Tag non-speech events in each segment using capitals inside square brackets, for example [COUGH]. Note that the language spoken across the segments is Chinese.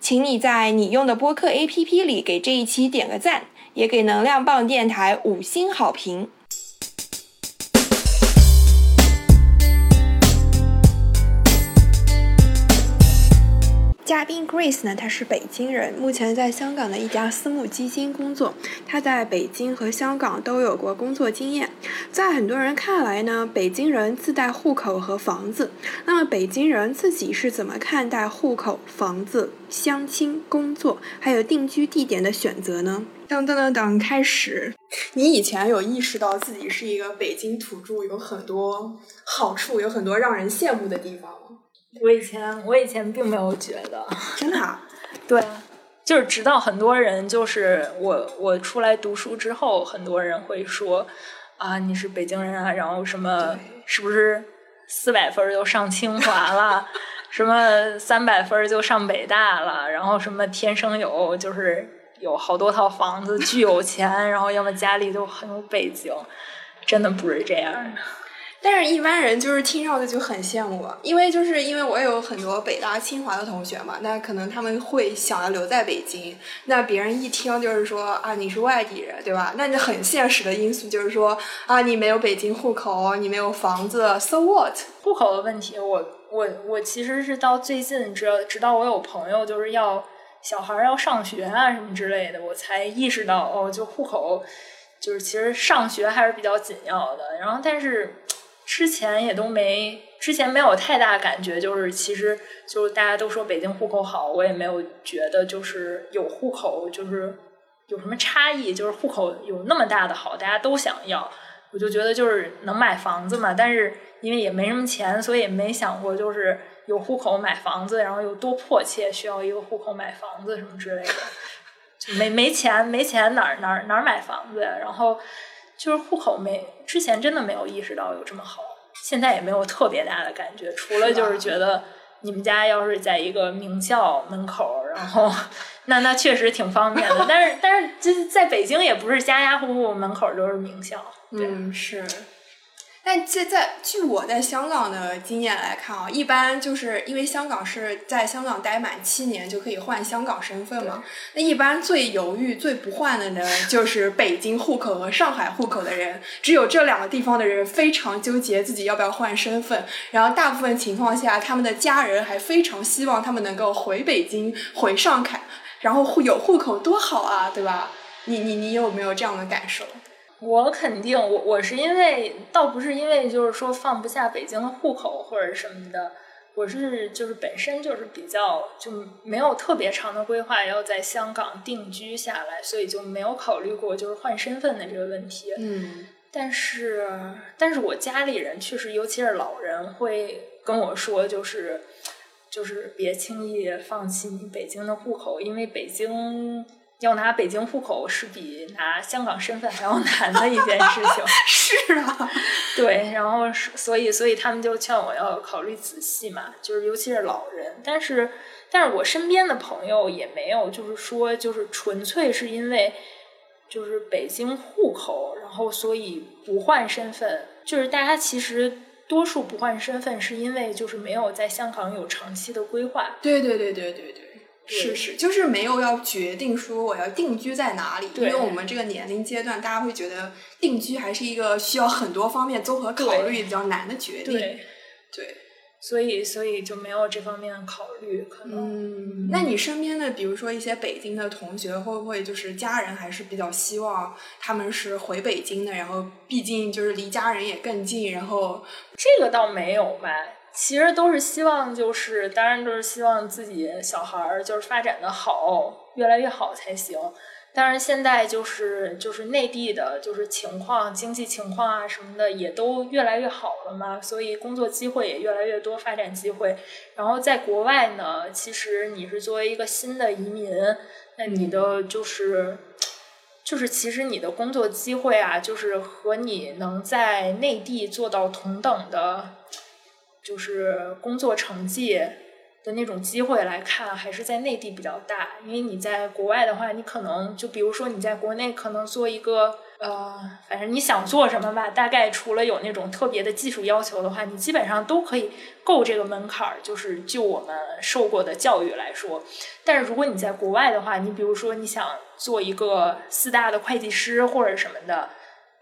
请你在你用的播客 APP 里给这一期点个赞，也给能量棒电台五星好评。嘉宾 Grace 呢，她是北京人，目前在香港的一家私募基金工作。她在北京和香港都有过工作经验。在很多人看来呢，北京人自带户口和房子。那么北京人自己是怎么看待户口、房子、相亲、工作，还有定居地点的选择呢？噔噔噔噔，开始。你以前有意识到自己是一个北京土著，有很多好处，有很多让人羡慕的地方吗？我以前我以前并没有觉得，[LAUGHS] 真的，啊，[LAUGHS] 对，就是直到很多人就是我我出来读书之后，很多人会说啊你是北京人啊，然后什么是不是四百分就上清华了，[LAUGHS] 什么三百分就上北大了，然后什么天生有就是有好多套房子，巨有钱，然后要么家里就很有背景，真的不是这样的。但是，一般人就是听上去就很羡慕，因为就是因为我有很多北大、清华的同学嘛，那可能他们会想要留在北京。那别人一听就是说啊，你是外地人，对吧？那你很现实的因素就是说啊，你没有北京户口，你没有房子，so what？户口的问题，我我我其实是到最近，直直到我有朋友就是要小孩要上学啊什么之类的，我才意识到哦，就户口就是其实上学还是比较紧要的。然后，但是。之前也都没，之前没有太大感觉，就是其实就是大家都说北京户口好，我也没有觉得就是有户口就是有什么差异，就是户口有那么大的好，大家都想要，我就觉得就是能买房子嘛，但是因为也没什么钱，所以也没想过就是有户口买房子，然后有多迫切需要一个户口买房子什么之类的，就没没钱没钱哪儿哪儿哪儿买房子呀，然后。就是户口没之前真的没有意识到有这么好，现在也没有特别大的感觉，除了就是觉得你们家要是在一个名校门口，然后 [LAUGHS] 那那确实挺方便的。但是但是就是在北京也不是家家户户门口都是名校，嗯是。但这在据我在香港的经验来看啊，一般就是因为香港是在香港待满七年就可以换香港身份嘛。那一般最犹豫、最不换的呢，就是北京户口和上海户口的人。只有这两个地方的人非常纠结自己要不要换身份。然后大部分情况下，他们的家人还非常希望他们能够回北京、回上海，然后户有户口多好啊，对吧？你你你有没有这样的感受？我肯定，我我是因为倒不是因为就是说放不下北京的户口或者什么的，我是就是本身就是比较就没有特别长的规划要在香港定居下来，所以就没有考虑过就是换身份的这个问题。嗯，但是但是我家里人确实，尤其是老人会跟我说，就是就是别轻易放弃你北京的户口，因为北京。要拿北京户口是比拿香港身份还要 [LAUGHS] 难的一件事情。[LAUGHS] 是啊，对，然后所以所以他们就劝我要考虑仔细嘛，就是尤其是老人。但是但是我身边的朋友也没有，就是说就是纯粹是因为就是北京户口，然后所以不换身份。就是大家其实多数不换身份，是因为就是没有在香港有长期的规划。对对对对对对。是是，就是没有要决定说我要定居在哪里，因为我们这个年龄阶段，大家会觉得定居还是一个需要很多方面综合考虑比较难的决定。对，对，所以所以就没有这方面的考虑。可能，那你身边的比如说一些北京的同学，会不会就是家人还是比较希望他们是回北京的？然后毕竟就是离家人也更近，然后这个倒没有吧。其实都是希望，就是当然都是希望自己小孩儿就是发展的好，越来越好才行。当然现在就是就是内地的，就是情况、经济情况啊什么的也都越来越好了嘛，所以工作机会也越来越多，发展机会。然后在国外呢，其实你是作为一个新的移民，那你的就是就是其实你的工作机会啊，就是和你能在内地做到同等的，就是工作成绩。的那种机会来看，还是在内地比较大。因为你在国外的话，你可能就比如说你在国内可能做一个呃，反正你想做什么吧，大概除了有那种特别的技术要求的话，你基本上都可以够这个门槛儿。就是就我们受过的教育来说，但是如果你在国外的话，你比如说你想做一个四大的会计师或者什么的，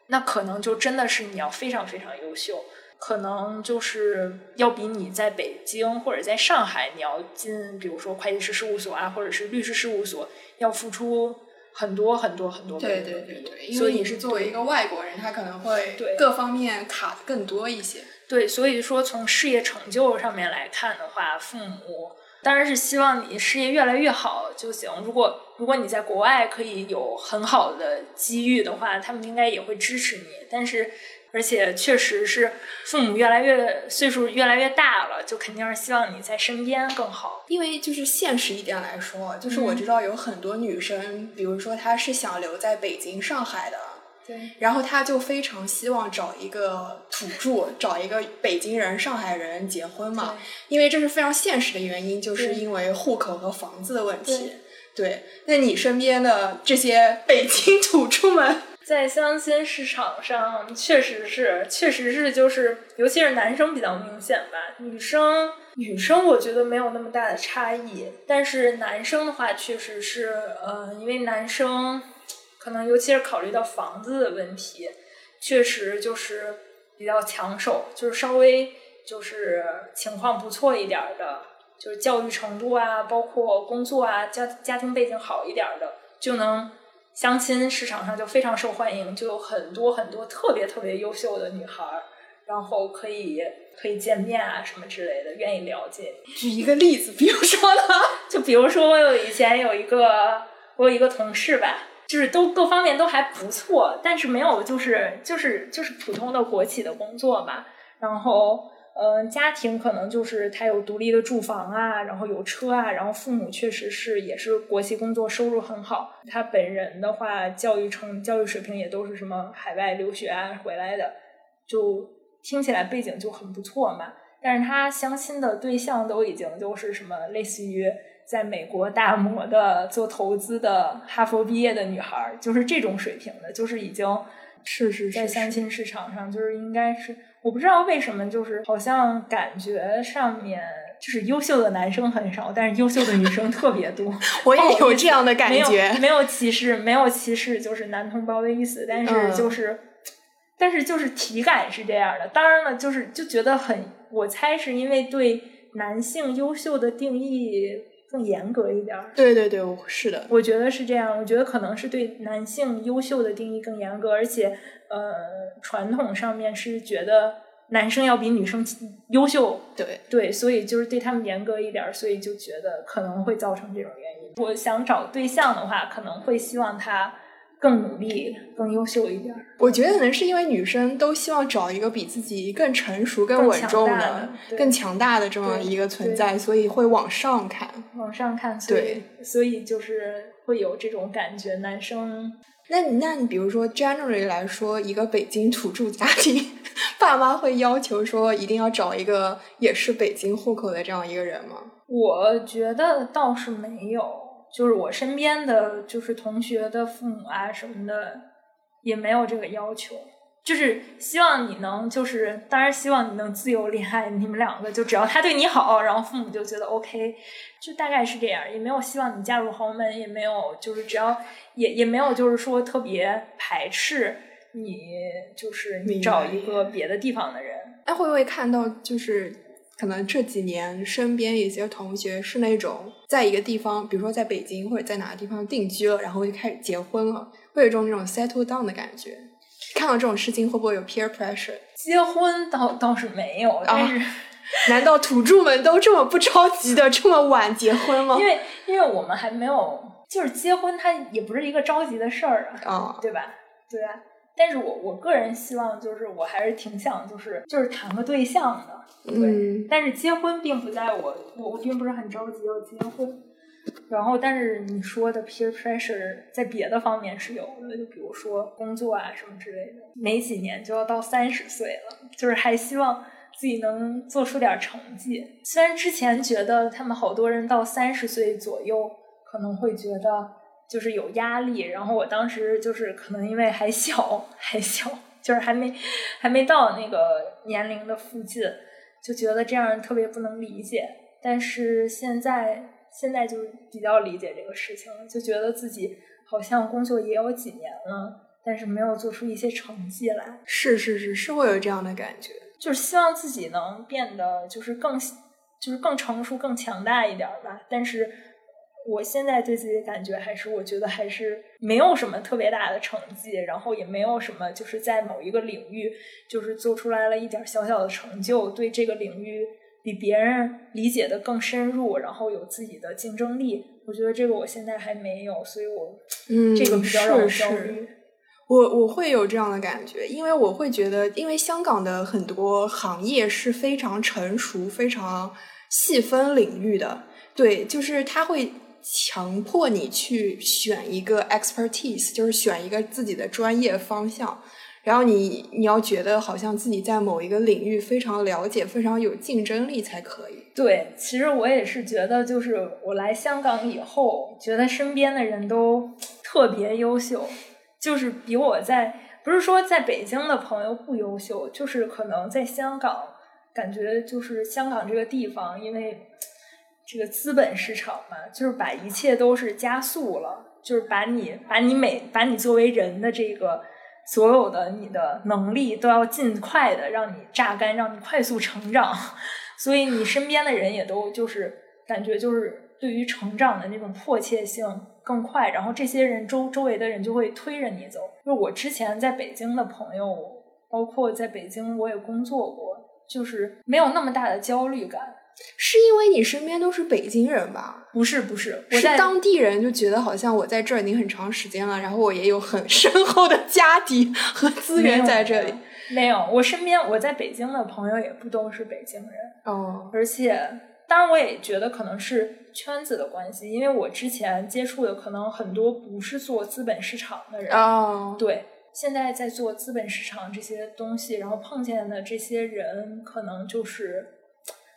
那可能就真的是你要非常非常优秀。可能就是要比你在北京或者在上海，你要进，比如说会计师事务所啊，或者是律师事务所，要付出很多很多很多的对对对对，因为你是作为一个外国人，他可能会各方面卡的更多一些。对，所以说从事业成就上面来看的话，父母当然是希望你事业越来越好就行。如果如果你在国外可以有很好的机遇的话，他们应该也会支持你，但是。而且确实是父母越来越岁数越来越大了，就肯定是希望你在身边更好。因为就是现实一点来说，就是我知道有很多女生，比如说她是想留在北京、上海的，对，然后她就非常希望找一个土著，找一个北京人、上海人结婚嘛。因为这是非常现实的原因，就是因为户口和房子的问题。对，那你身边的这些北京土著们？在相亲市场上，确实是，确实是，就是，尤其是男生比较明显吧。女生，女生我觉得没有那么大的差异，但是男生的话，确实是，呃，因为男生可能尤其是考虑到房子的问题，确实就是比较抢手，就是稍微就是情况不错一点的，就是教育程度啊，包括工作啊，家家庭背景好一点的，就能。相亲市场上就非常受欢迎，就有很多很多特别特别优秀的女孩儿，然后可以可以见面啊什么之类的，愿意了解。举一个例子，比如说呢？[LAUGHS] 就比如说我有以前有一个我有一个同事吧，就是都各方面都还不错，但是没有就是就是就是普通的国企的工作吧，然后。嗯，家庭可能就是他有独立的住房啊，然后有车啊，然后父母确实是也是国企工作，收入很好。他本人的话，教育成教育水平也都是什么海外留学啊回来的，就听起来背景就很不错嘛。但是他相亲的对象都已经就是什么类似于在美国大摩的做投资的哈佛毕业的女孩，就是这种水平的，就是已经是是在相亲市场上就是应该是。我不知道为什么，就是好像感觉上面就是优秀的男生很少，但是优秀的女生特别多。[LAUGHS] 我也有这样的感觉，没有歧视，没有歧视，就是男同胞的意思。但是就是，但是就是体感是这样的。当然了，就是就觉得很，我猜是因为对男性优秀的定义更严格一点。对对对，是的，我觉得是这样。我觉得可能是对男性优秀的定义更严格，而且。呃，传统上面是觉得男生要比女生优秀，对对，所以就是对他们严格一点，所以就觉得可能会造成这种原因。我想找对象的话，可能会希望他更努力、更优秀一点。我觉得可能是因为女生都希望找一个比自己更成熟、更稳重的、更强大的这么一个存在，所以会往上看，往上看。对，所以就是会有这种感觉，男生。那你那你比如说，generally 来说，一个北京土著家庭，[LAUGHS] 爸妈会要求说一定要找一个也是北京户口的这样一个人吗？我觉得倒是没有，就是我身边的就是同学的父母啊什么的，也没有这个要求。就是希望你能，就是当然希望你能自由恋爱，你们两个就只要他对你好，然后父母就觉得 OK，就大概是这样，也没有希望你嫁入豪门，也没有就是只要也也没有就是说特别排斥你，就是你找一个别的地方的人。哎，会不会看到就是可能这几年身边有些同学是那种在一个地方，比如说在北京或者在哪个地方定居了，然后就开始结婚了，会有一种那种 settle down 的感觉。看到这种事情会不会有 peer pressure？结婚倒倒是没有，但是难道土著们都这么不着急的这么晚结婚吗？因为因为我们还没有，就是结婚，它也不是一个着急的事儿啊，啊，对吧？对啊。但是我我个人希望，就是我还是挺想，就是就是谈个对象的，对。嗯但是结婚并不在我，我我并不是很着急要结婚。然后，但是你说的 peer pressure 在别的方面是有的，就比如说工作啊什么之类的，没几年就要到三十岁了，就是还希望自己能做出点成绩。虽然之前觉得他们好多人到三十岁左右可能会觉得就是有压力，然后我当时就是可能因为还小，还小，就是还没还没到那个年龄的附近，就觉得这样特别不能理解。但是现在现在就比较理解这个事情了，就觉得自己好像工作也有几年了，但是没有做出一些成绩来，是是是是会有这样的感觉。就是希望自己能变得就是更就是更成熟、更强大一点儿吧。但是我现在对自己的感觉还是，我觉得还是没有什么特别大的成绩，然后也没有什么就是在某一个领域就是做出来了一点小小的成就，对这个领域比别人理解的更深入，然后有自己的竞争力。我觉得这个我现在还没有，所以我嗯，这个比较让我焦虑。我我会有这样的感觉，因为我会觉得，因为香港的很多行业是非常成熟、非常细分领域的，对，就是它会强迫你去选一个 expertise，就是选一个自己的专业方向，然后你你要觉得好像自己在某一个领域非常了解、非常有竞争力才可以。对，其实我也是觉得，就是我来香港以后，觉得身边的人都特别优秀，就是比我在不是说在北京的朋友不优秀，就是可能在香港，感觉就是香港这个地方，因为这个资本市场嘛，就是把一切都是加速了，就是把你把你每把你作为人的这个所有的你的能力都要尽快的让你榨干，让你快速成长。[LAUGHS] 所以你身边的人也都就是感觉就是对于成长的那种迫切性更快，然后这些人周周围的人就会推着你走。就我之前在北京的朋友，包括在北京我也工作过，就是没有那么大的焦虑感。是因为你身边都是北京人吧？不是不是，我是当地人就觉得好像我在这儿已经很长时间了，然后我也有很深厚的家底和资源在这里。没有，我身边我在北京的朋友也不都是北京人，哦，而且当然我也觉得可能是圈子的关系，因为我之前接触的可能很多不是做资本市场的人，哦，对，现在在做资本市场这些东西，然后碰见的这些人，可能就是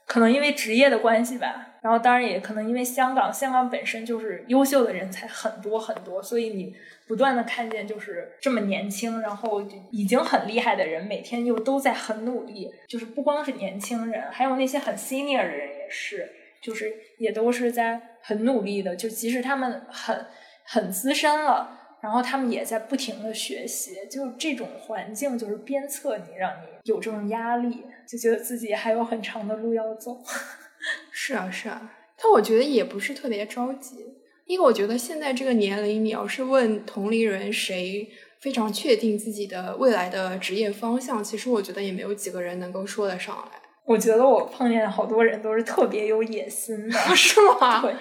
可能因为职业的关系吧，然后当然也可能因为香港，香港本身就是优秀的人才很多很多，所以你不断的看见就是这么年轻，然后已经很厉害的人，每天又都在很努力，就是不光是年轻人，还有那些很 senior 的人也是，就是也都是在很努力的，就即使他们很很资深了。然后他们也在不停的学习，就这种环境就是鞭策你，让你有这种压力，就觉得自己还有很长的路要走。[LAUGHS] 是啊，是啊，但我觉得也不是特别着急，因为我觉得现在这个年龄，你要是问同龄人谁非常确定自己的未来的职业方向，其实我觉得也没有几个人能够说得上来，我觉得我碰见好多人都是特别有野心的，[LAUGHS] 是吗？对，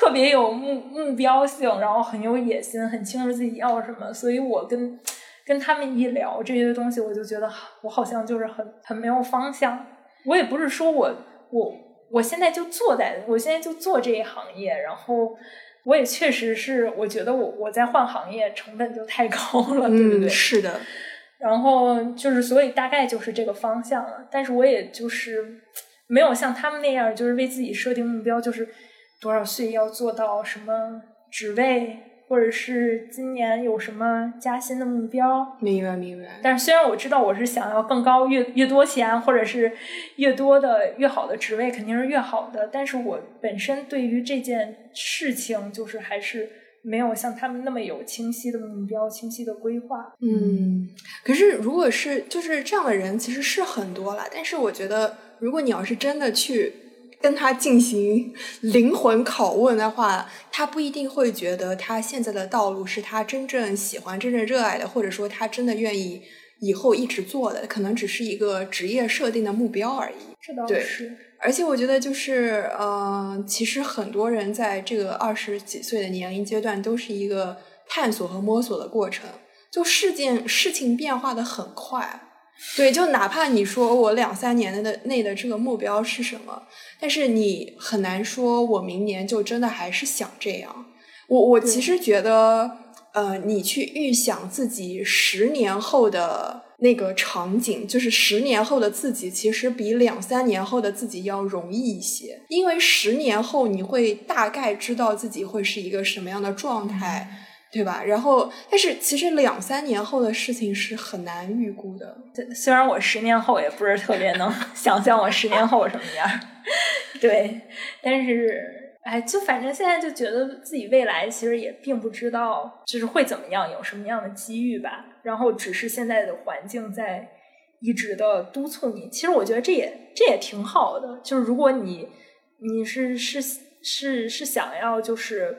特别有目目标性，然后很有野心，很清楚自己要什么。所以我跟跟他们一聊这些东西，我就觉得我好像就是很很没有方向。我也不是说我我我现在就做在我现在就做这一行业，然后我也确实是我觉得我我在换行业成本就太高了，[LAUGHS] 对不对？嗯，是的，然后就是，所以大概就是这个方向了。但是我也就是没有像他们那样，就是为自己设定目标，就是多少岁要做到什么职位，或者是今年有什么加薪的目标。明白明白。但是虽然我知道我是想要更高、越越多钱，或者是越多的越好的职位，肯定是越好的。但是我本身对于这件事情，就是还是没有像他们那么有清晰的目标、清晰的规划。嗯，可是如果是就是这样的人，其实是很多了。但是我觉得，如果你要是真的去跟他进行灵魂拷问的话，他不一定会觉得他现在的道路是他真正喜欢、真正热爱的，或者说他真的愿意以后一直做的，可能只是一个职业设定的目标而已。这倒是，而且我觉得就是，呃，其实很多人在这个二十几岁的年龄阶段，都是一个探索和摸索的过程。就事件事情变化的很快，对，就哪怕你说我两三年的内的这个目标是什么，但是你很难说我明年就真的还是想这样。我我其实觉得，呃，你去预想自己十年后的那个场景，就是十年后的自己，其实比两三年后的自己要容易一些，因为十年后你会大概知道自己会是一个什么样的状态。对吧？然后，但是其实两三年后的事情是很难预估的。虽然我十年后也不是特别能 [LAUGHS] 想象我十年后什么样，对，但是哎，就反正现在就觉得自己未来其实也并不知道，就是会怎么样，有什么样的机遇吧。然后只是现在的环境在一直的督促你。其实我觉得这也这也挺好的，就是如果你你是是是是想要就是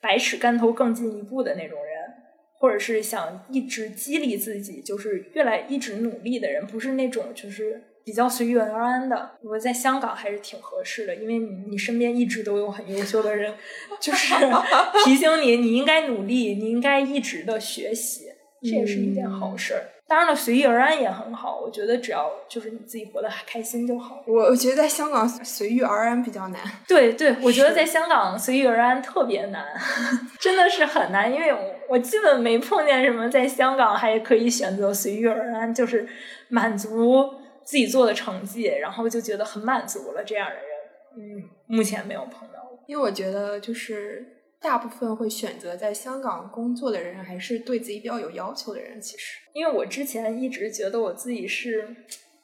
百尺竿头更进一步的那种人。或者是想一直激励自己，就是越来一直努力的人，不是那种就是比较随遇而安的。我在香港还是挺合适的，因为你你身边一直都有很优秀的人，[LAUGHS] 就是提醒你你应该努力，你应该一直的学习，这也是一件好事儿。当然了，随遇而安也很好，我觉得只要就是你自己活得开心就好。我我觉得在香港随遇而安比较难。对对，我觉得在香港随遇而安特别难，[LAUGHS] 真的是很难，因为我我基本没碰见什么在香港还可以选择随遇而安，就是满足自己做的成绩，然后就觉得很满足了这样的人。嗯，目前没有碰到。因为我觉得就是大部分会选择在香港工作的人，还是对自己比较有要求的人。其实，因为我之前一直觉得我自己是，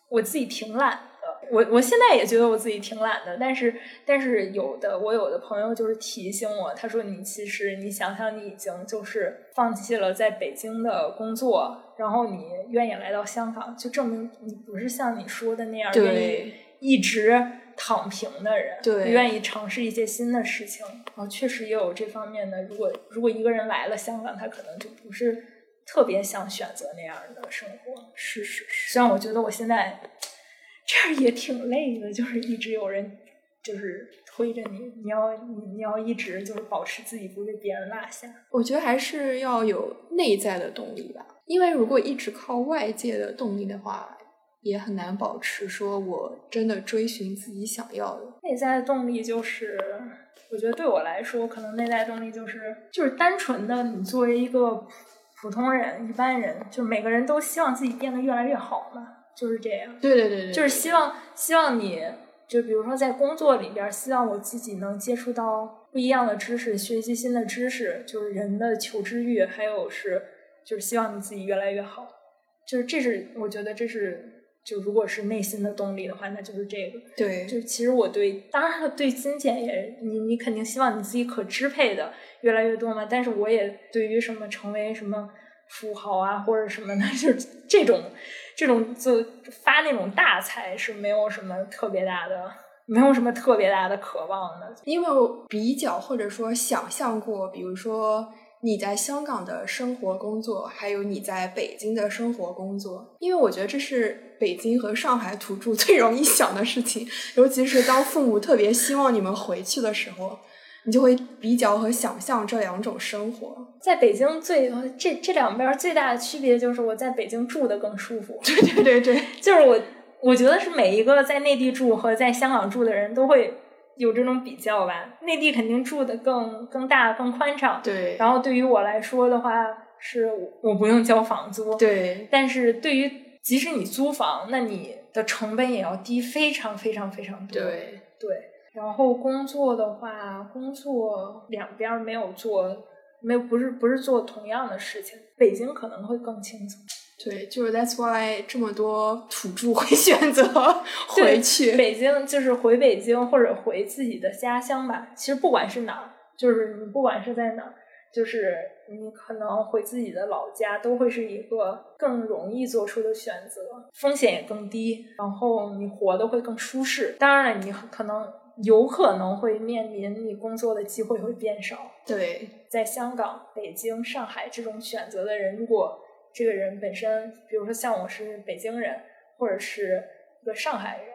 我自己挺懒的。我我现在也觉得我自己挺懒的，但是但是有的我有的朋友就是提醒我，他说你其实你想想你已经就是放弃了在北京的工作，然后你愿意来到香港，就证明你不是像你说的那样愿意对一直躺平的人，对愿意尝试一些新的事情。然后，确实也有这方面的。如果如果一个人来了香港，他可能就不是特别想选择那样的生活。是是是，虽然我觉得我现在这样也挺累的，就是一直有人就是推着你，你要你你要一直就是保持自己不被别人落下。我觉得还是要有内在的动力吧。因为如果一直靠外界的动力的话，也很难保持说我真的追寻自己想要的。内在的动力就是，我觉得对我来说，可能内在动力就是就是单纯的你作为一个普通人、一般人，就每个人都希望自己变得越来越好嘛，就是这样。对对对对，就是希望希望你就比如说在工作里边儿，希望我自己能接触到不一样的知识，学习新的知识，就是人的求知欲，还有是就是希望你自己越来越好，就是这是我觉得这是就如果是内心的动力的话，那就是这个。对就其实我对，当然了，对金钱也，你你肯定希望你自己可支配的越来越多嘛。但是我也对于什么成为什么富豪啊或者什么的，[LAUGHS] 就是这种这种就发那种大财是没有什么特别大的，没有什么特别大的渴望的。因为我比较或者说想象过，比如说你在香港的生活工作，还有你在北京的生活工作，因为我觉得这是北京和上海土著 [LAUGHS] 最容易想的事情，尤其是当父母特别希望你们回去的时候，你就会比较和想象这两种生活。在北京最这这两边最大的区别就是我在北京住的更舒服。对对对对，[LAUGHS] 就是我，我觉得是每一个在内地住和在香港住的人都会有这种比较吧。内地肯定住的更更大、更宽敞，对然后对于我来说的话，是我不用交房租，对但是对于即使你租房，那你的成本也要低非常非常非常多。对对，然后工作的话，工作两边没有做，没有不是不是做同样的事情。北京可能会更轻松。对，就是 that's why 这么多土著会 [LAUGHS] 选择回去。北京就是回北京或者回自己的家乡吧。其实不管是哪儿，就是你不管是在哪儿，就是你可能回自己的老家，都会是一个更容易做出的选择，风险也更低，然后你活得会更舒适。当然了，你可能有可能会面临你工作的机会会变少。对在香港、北京、上海这种选择的人，如果这个人本身，比如说像我是北京人，或者是一个上海人，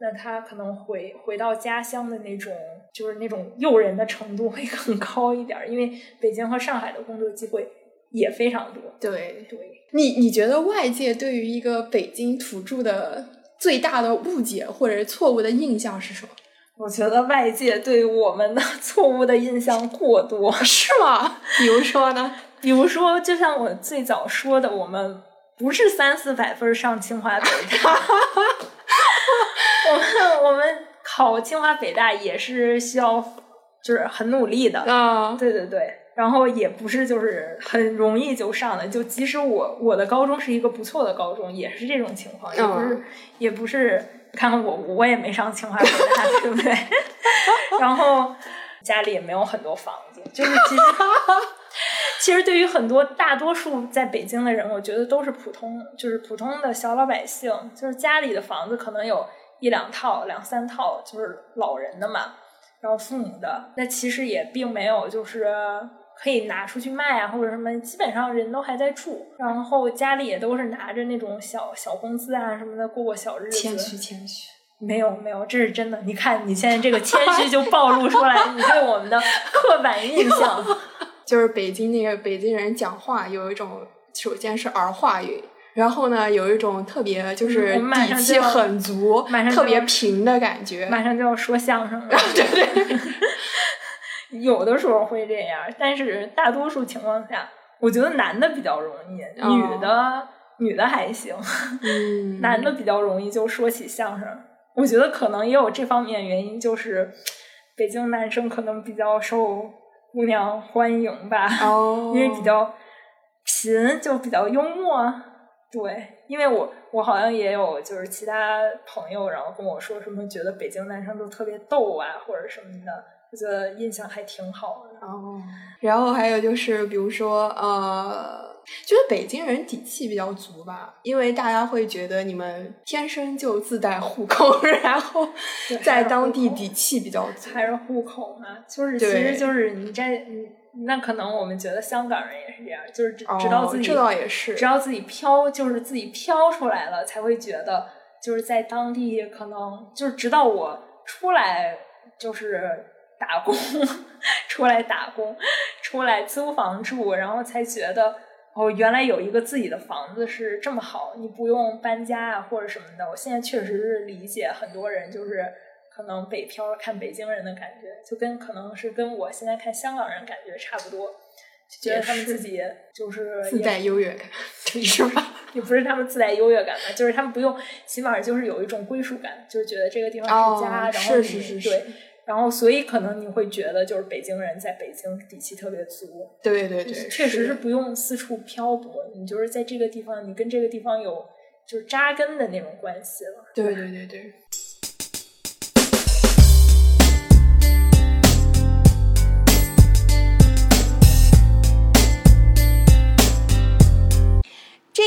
那他可能回回到家乡的那种，就是那种诱人的程度会更 [LAUGHS] 高一点儿，因为北京和上海的工作机会也非常多。对对，你你觉得外界对于一个北京土著的最大的误解或者是错误的印象是什么？我觉得外界对我们的 [LAUGHS] 错误的印象过多，[LAUGHS] 是吗？比如说呢？比如说，就像我最早说的，我们不是三四百分上清华北大，[LAUGHS] 我们我们考清华北大也是需要，就是很努力的。啊，对对对，然后也不是就是很容易就上的，就即使我我的高中是一个不错的高中，也是这种情况，也不是也不是，看看我我也没上清华北大，[LAUGHS] 对不对？[LAUGHS] 然后家里也没有很多房子，就是其实。其实，对于很多大多数在北京的人，我觉得都是普通，就是普通的小老百姓，就是家里的房子可能有一两套、两三套，就是老人的嘛，然后父母的，那其实也并没有就是可以拿出去卖啊，或者什么，基本上人都还在住，然后家里也都是拿着那种小小工资啊什么的过过小日子。谦虚，谦虚，没有没有，这是真的。你看你现在这个谦虚就暴露出来你对我们的刻板印象。[LAUGHS] 就是北京那个北京人讲话有一种，首先是儿化音，然后呢有一种特别就是底气很足、特别平的感觉。马上就要说相声了，对 [LAUGHS] 对。[LAUGHS] 有的时候会这样，但是大多数情况下，我觉得男的比较容易，女的女的还行。[LAUGHS] 男的比较容易就说起相声，我觉得可能也有这方面原因，就是北京男生可能比较受。姑娘欢迎吧，[LAUGHS] 因为比较贫，就比较幽默。对，因为我我好像也有就是其他朋友，然后跟我说什么，觉得北京男生都特别逗啊，或者什么的，我觉得印象还挺好的。哦，然后还有就是，比如说呃。觉得北京人底气比较足吧，因为大家会觉得你们天生就自带户口，[LAUGHS] 然后在当地底气比较足。还是户口嘛，就是其实就是你在那可能我们觉得香港人也是这样，就是直到自己这倒也是，知道自己飘就是自己飘出来了，才会觉得就是在当地可能就是直到我出来就是打工，[LAUGHS] 出来打工，出来租房住，然后才觉得。哦，原来有一个自己的房子是这么好，你不用搬家啊或者什么的。我现在确实是理解很多人，就是可能北漂看北京人的感觉，就跟可能是跟我现在看香港人感觉差不多，觉得他们自己就是自带优越感，是吧？也不是他们自带优越感吧，就是他们不用，起码就是有一种归属感，就是觉得这个地方是家，然后你对。然后，所以可能你会觉得，就是北京人在北京底气特别足。对对对，确实是不用四处漂泊，你就是在这个地方，你跟这个地方有就是扎根的那种关系了。对对对对。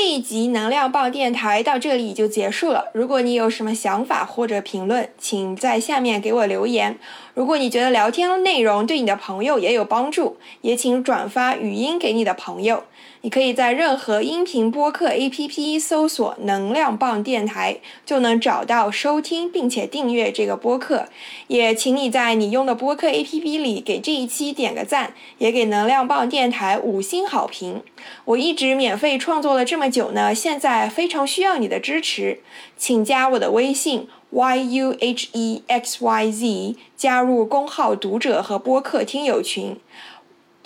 这一集能量棒电台到这里就结束了。如果你有什么想法或者评论，请在下面给我留言。如果你觉得聊天内容对你的朋友也有帮助，也请转发语音给你的朋友。你可以在任何音频播客 APP 搜索“能量棒电台”，就能找到收听并且订阅这个播客。也请你在你用的播客 APP 里给这一期点个赞，也给能量棒电台五星好评。我一直免费创作了这么久呢，现在非常需要你的支持，请加我的微信 yuhexyz，加入公号读者和播客听友群。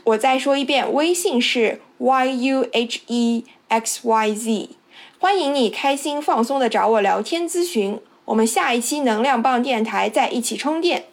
我再说一遍，微信是 y u h e x y z，欢迎你开心放松的找我聊天咨询。我们下一期能量棒电台再一起充电。